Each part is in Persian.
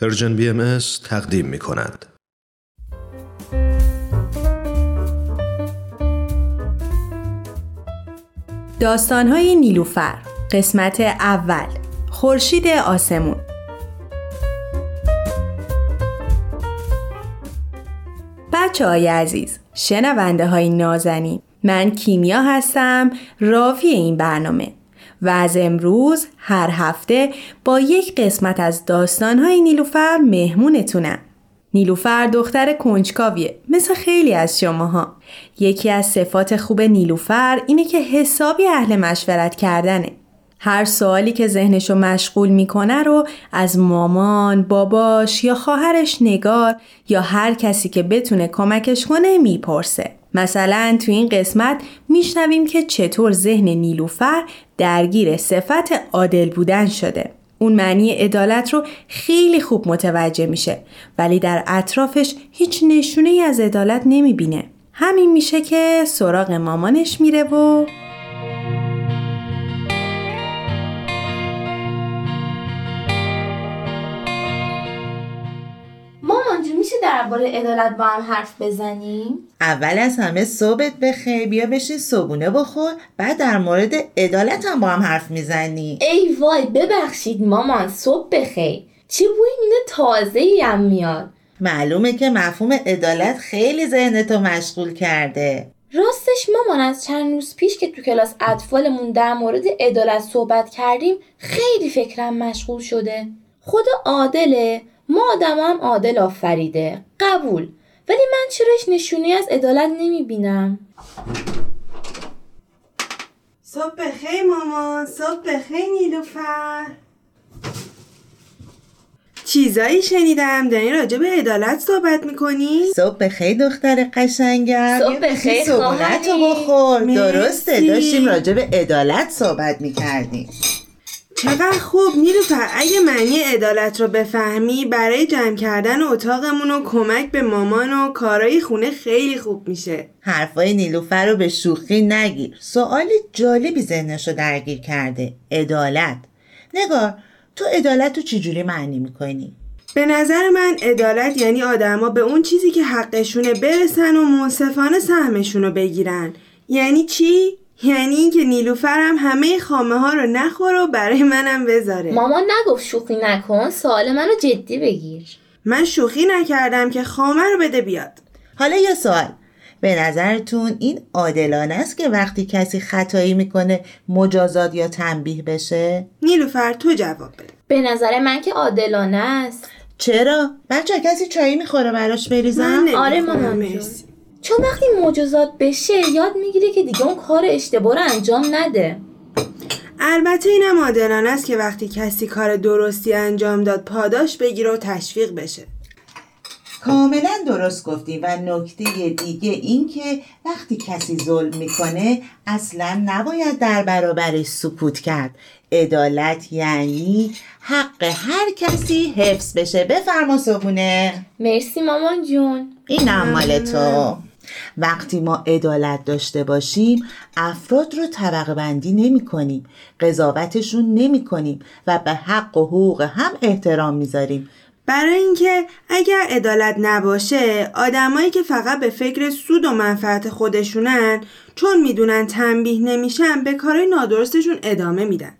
پرژن بی ام تقدیم می کند. داستانهای نیلوفر قسمت اول خورشید آسمون بچه های عزیز شنونده های نازنین من کیمیا هستم راوی این برنامه و از امروز هر هفته با یک قسمت از داستانهای نیلوفر مهمونتونم. نیلوفر دختر کنجکاویه مثل خیلی از شماها. یکی از صفات خوب نیلوفر اینه که حسابی اهل مشورت کردنه. هر سوالی که ذهنشو مشغول می‌کنه رو از مامان، باباش یا خواهرش نگار یا هر کسی که بتونه کمکش کنه می‌پرسه. مثلا تو این قسمت میشنویم که چطور ذهن نیلوفر درگیر صفت عادل بودن شده. اون معنی عدالت رو خیلی خوب متوجه میشه ولی در اطرافش هیچ نشونه ای از عدالت نمی‌بینه. همین میشه که سراغ مامانش میره و درباره عدالت با هم حرف بزنیم؟ اول از همه صبحت بخیر. بیا بشین صبونه بخور بعد در مورد عدالت هم با هم حرف می‌زنی. ای وای ببخشید مامان صبح بخیر. چه بوی مینه تازه هم میاد؟ معلومه که مفهوم عدالت خیلی ذهنتو مشغول کرده. راستش مامان از چند روز پیش که تو کلاس اطفالمون در مورد عدالت صحبت کردیم خیلی فکرم مشغول شده. خدا عادله؟ ما آدم هم عادل آفریده. قبول. ولی من چرا نشونی از عدالت نمی‌بینم. صبح بخیر مامان صبح بخیر نیلوفر. چیزایی شنیدم. داری راجع به عدالت صحبت می‌کنی؟ صبح بخیر دختر قشنگم. صبح بخیر صبحونتو بخور. درسته. داشتیم راجع به عدالت صحبت می‌کردیم. چقدر خوب نیلوفر اگه معنی عدالت رو بفهمی برای جمع کردن اتاقمون و کمک به مامان و کارای خونه خیلی خوب میشه. حرفای نیلوفر رو به شوخی نگیر. سوال جالبی ذهنش رو درگیر کرده. عدالت. نگار تو عدالت رو چجوری معنی می‌کنی؟ به نظر من عدالت یعنی آدما به اون چیزی که حقشونه برسن و منصفانه سهمشون رو بگیرن. یعنی چی؟ یعنی اینکه نیلوفرم همه خامه ها رو نخور و برای منم بذاره. مامان نگفت شوخی نکن سوال منو جدی بگیر. من شوخی نکردم که خامه رو بده بیاد. حالا یه سوال. به نظرتون این عادلانه است که وقتی کسی خطایی می‌کنه مجازات یا تنبیه بشه؟ نیلوفر تو جواب بده. به نظر من که عادلانه است. چرا؟ بچه کسی چایی می‌خوره براش بریزم؟ آره مامان چون وقتی مجازات بشه یاد می‌گیره که دیگه اون کار اشتباه رو انجام نده. البته اینم عادلانه است که وقتی کسی کار درستی انجام داد پاداش بگیره و تشویق بشه. کاملا درست گفتی و نکته دیگه این که وقتی کسی ظلم می‌کنه اصلا نباید در برابرش سکوت کرد. عدالت یعنی حق هر کسی حفظ بشه. بفرما صبونه مرسی مامان جون. این مال تو. وقتی ما عدالت داشته باشیم افراد رو طبقه بندی نمی کنیم قضاوتشون نمی کنیم و به حق و حقوق هم احترام می‌ذاریم برای اینکه اگر عدالت نباشه آدمایی که فقط به فکر سود و منفعت خودشونن چون می‌دونن تنبیه نمیشن به کارهای نادرستشون ادامه میدن.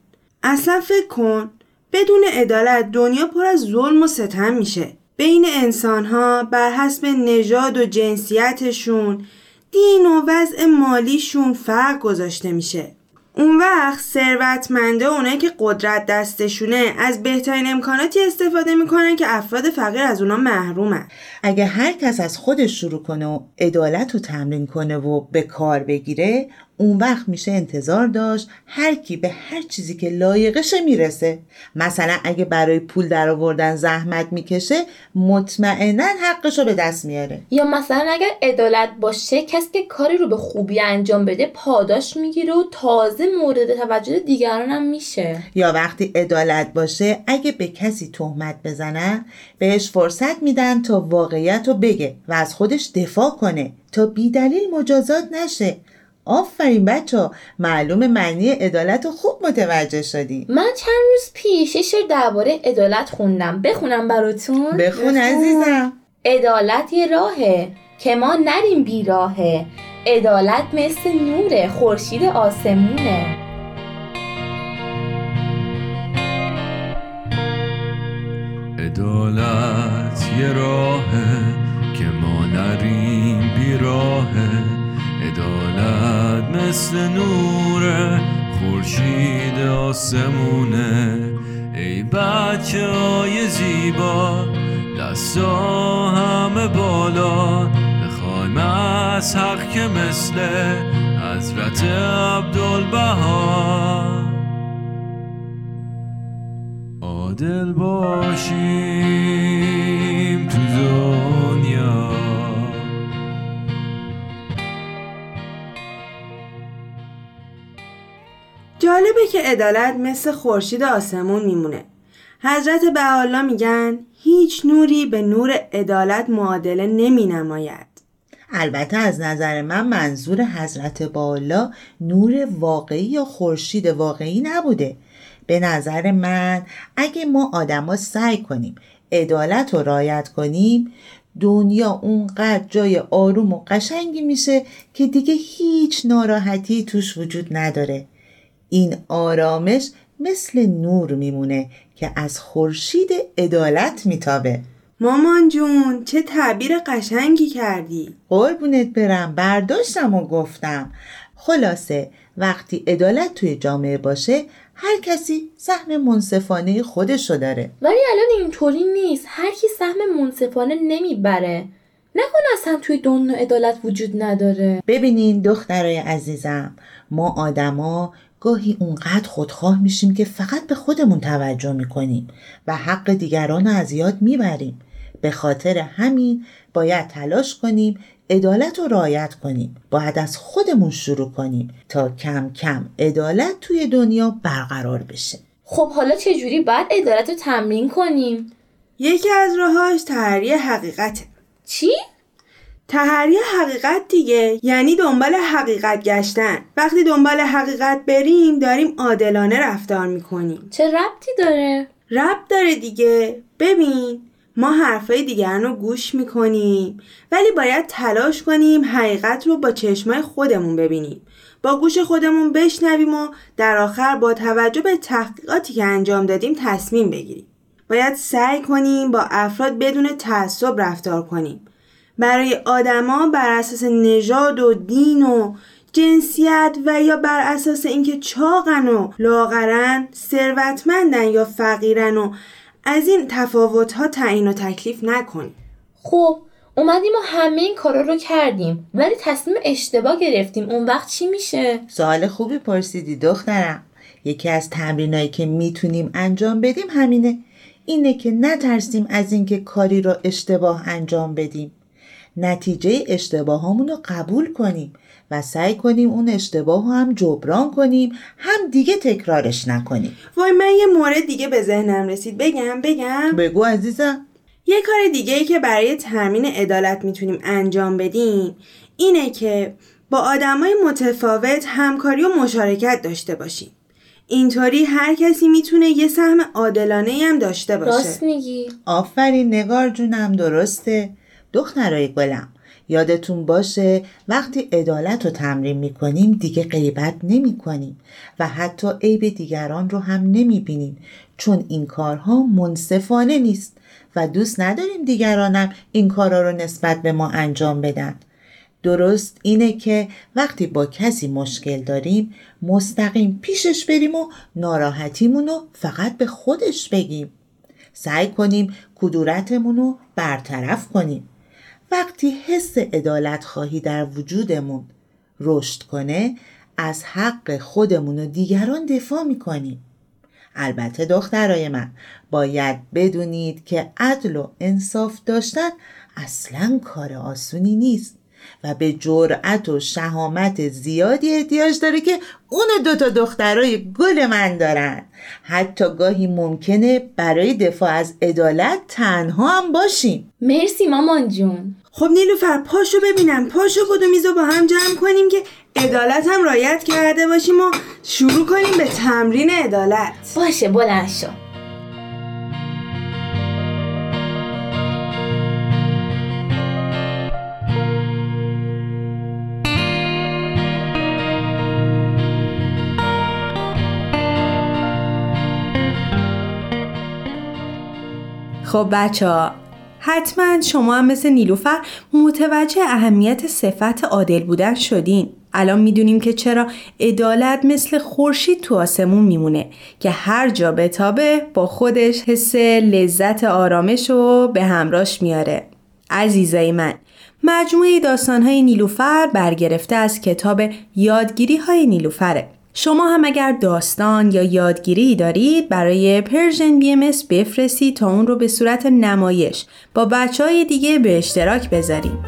اصلا فکر کن بدون عدالت دنیا پر از ظلم و ستم میشه. بین انسانها بر حسب نژاد و جنسیتشون دین و وضع مالیشون فرق گذاشته میشه. اون وقت ثروتمنده اونایی که قدرت دستشونه از بهترین امکاناتی استفاده می‌کنن که افراد فقیر از اونا محرومن. اگه هر کس از خودش شروع کنه و عدالت رو تمرین کنه و به کار بگیره اون وقت میشه انتظار داشت هر کی به هر چیزی که لایقشه می‌رسه. مثلا اگه برای پول در آوردن زحمت می‌کشه مطمئنا حقش رو به دست میاره. یا مثلا اگر عدالت باشه کسی که کاری رو به خوبی انجام بده پاداش می‌گیره و تازه مورد توجه دیگران هم میشه. یا وقتی عدالت باشه اگه به کسی تهمت بزنن بهش فرصت میدن تا واقعیت رو بگه و از خودش دفاع کنه تا بیدلیل مجازات نشه. آفرین بچه معلوم معنی عدالت رو خوب متوجه شدی من چند روز پیش یه شعر درباره عدالت خوندم. بخونم براتون. بخون عزیزم. عدالت یه راهه که ما نریم بیراهه عدالت مثل نور خورشید آسمونه. عدالت یه راهه که ما نریم بیراهه عدالت مثل نور خورشید آسمونه. ای بچه های زیبا دستا همه بالا. بخوایم از حق که مثل حضرت عبدالبها. عادل باشیم تو جالبه که عدالت مثل خورشید آسمون میمونه. حضرت بهاءالله میگن هیچ نوری به نور عدالت معادله نمی نماید البته از نظر من منظور حضرت بالا نور واقعی یا خورشید واقعی نبوده. به نظر من اگه ما آدما سعی کنیم عدالت رو رعایت کنیم دنیا اونقدر جای آروم و قشنگی میشه که دیگه هیچ ناراحتی توش وجود نداره. این آرامش مثل نور میمونه که از خورشید عدالت میتابه. مامان جون چه تعبیر قشنگی کردی. قربونت برم برداشتم و گفتم. خلاصه وقتی عدالت توی جامعه باشه هر کسی سهم منصفانه خودشو داره. ولی الان اینطوری نیست. هر کی سهم منصفانه نمی‌بره. نکن اصلا توی دنیا عدالت وجود نداره. ببینین دخترای عزیزم ما آدما گاهی اونقدر خودخواه میشیم که فقط به خودمون توجه می‌کنیم و حق دیگران رو از یاد می‌بریم. به خاطر همین باید تلاش کنیم عدالت رو رعایت کنیم. باید از خودمون شروع کنیم تا کم کم عدالت توی دنیا برقرار بشه. خب حالا چجوری باید عدالت رو تمرین کنیم؟ یکی از راهاش تحری حقیقته. چی؟ تحری حقیقت دیگه. یعنی دنبال حقیقت گشتن. وقتی دنبال حقیقت بریم داریم عادلانه رفتار می‌کنیم. چه ربطی داره؟ ربط داره دیگه. ببین ما حرفای دیگران رو گوش می‌کنیم ولی باید تلاش کنیم حقیقت رو با چشمای خودمون ببینیم. با گوش خودمون بشنویم و در آخر با توجه به تحقیقاتی که انجام دادیم تصمیم بگیریم. باید سعی کنیم با افراد بدون تعصب رفتار کنیم. برای آدما بر اساس نژاد و دین و جنسیت و یا بر اساس اینکه چاقن و لاغرن ثروتمندن یا فقیرن و از این تفاوت ها تعیین و تکلیف نکنیم خب اومدیم و همه این کارا رو کردیم ولی تصمیم اشتباه گرفتیم. اون وقت چی میشه؟ سوال خوبی پرسیدی دخترم. یکی از تمرینایی که می‌تونیم انجام بدیم همینه. اینه که نترسیم از اینکه کاری را اشتباه انجام بدیم. نتیجه اشتباهامون رو قبول کنیم و سعی کنیم اون اشتباه رو هم جبران کنیم هم دیگه تکرارش نکنیم. وای من یه مورد دیگه به ذهنم رسید. بگم بگم. بگو عزیزم. یه کار دیگه ای که برای تامین عدالت می‌تونیم انجام بدیم اینه که با آدمای متفاوت همکاری و مشارکت داشته باشیم. اینطوری هر کسی می‌تونه یه سهم عادلانه هم داشته باشه. راست میگی. آفرین نگار جونم درسته. دخترای گلم. یادتون باشه وقتی عدالت رو تمرین می‌کنیم دیگه غیبت نمی کنیم و حتی عیب دیگران رو هم نمی بینیم چون این کارها منصفانه نیست و دوست نداریم دیگرانم این کارها رو نسبت به ما انجام بدن. درست اینه که وقتی با کسی مشکل داریم مستقیم پیشش بریم و ناراحتیمون رو فقط به خودش بگیم. سعی کنیم کدورتمون رو برطرف کنیم. وقتی حس عدالت خواهی در وجودمون رشد کنه از حق خودمون و دیگران دفاع می‌کنیم. البته دخترای من باید بدونید که عدل و انصاف داشتن اصلا کار آسونی نیست. و به جرأت و شهامت زیادی احتیاج داره که اون دوتا دخترای گل من دارن. حتی گاهی ممکنه برای دفاع از عدالت تنها هم باشیم. مرسی مامان جون. خب نیلوفر پاشو ببینم. پاشو بدو میزو با هم جمع کنیم که عدالت هم رایت کرده باشیم و شروع کنیم به تمرین عدالت. باشه بلند شو. خب بچه ها حتما شما هم مثل نیلوفر متوجه اهمیت صفت عادل بودن شدین. الان می‌دونیم که چرا عدالت مثل خورشید تو آسمون میمونه که هر جا بتابه با خودش حس لذت آرامش رو به همراش میاره. عزیزای من مجموعه داستانهای نیلوفر برگرفته از کتاب یادگیری های نیلوفره. شما هم اگر داستان یا یادگیری دارید برای Persian BM بفرستید تا اون رو به صورت نمایش با بچه های دیگه به اشتراک بذاریم.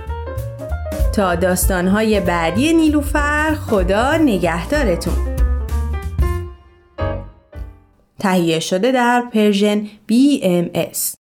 تا داستانهای بعدی نیلوفر خدا نگهدارتون. تهیه شده در پرژن BMS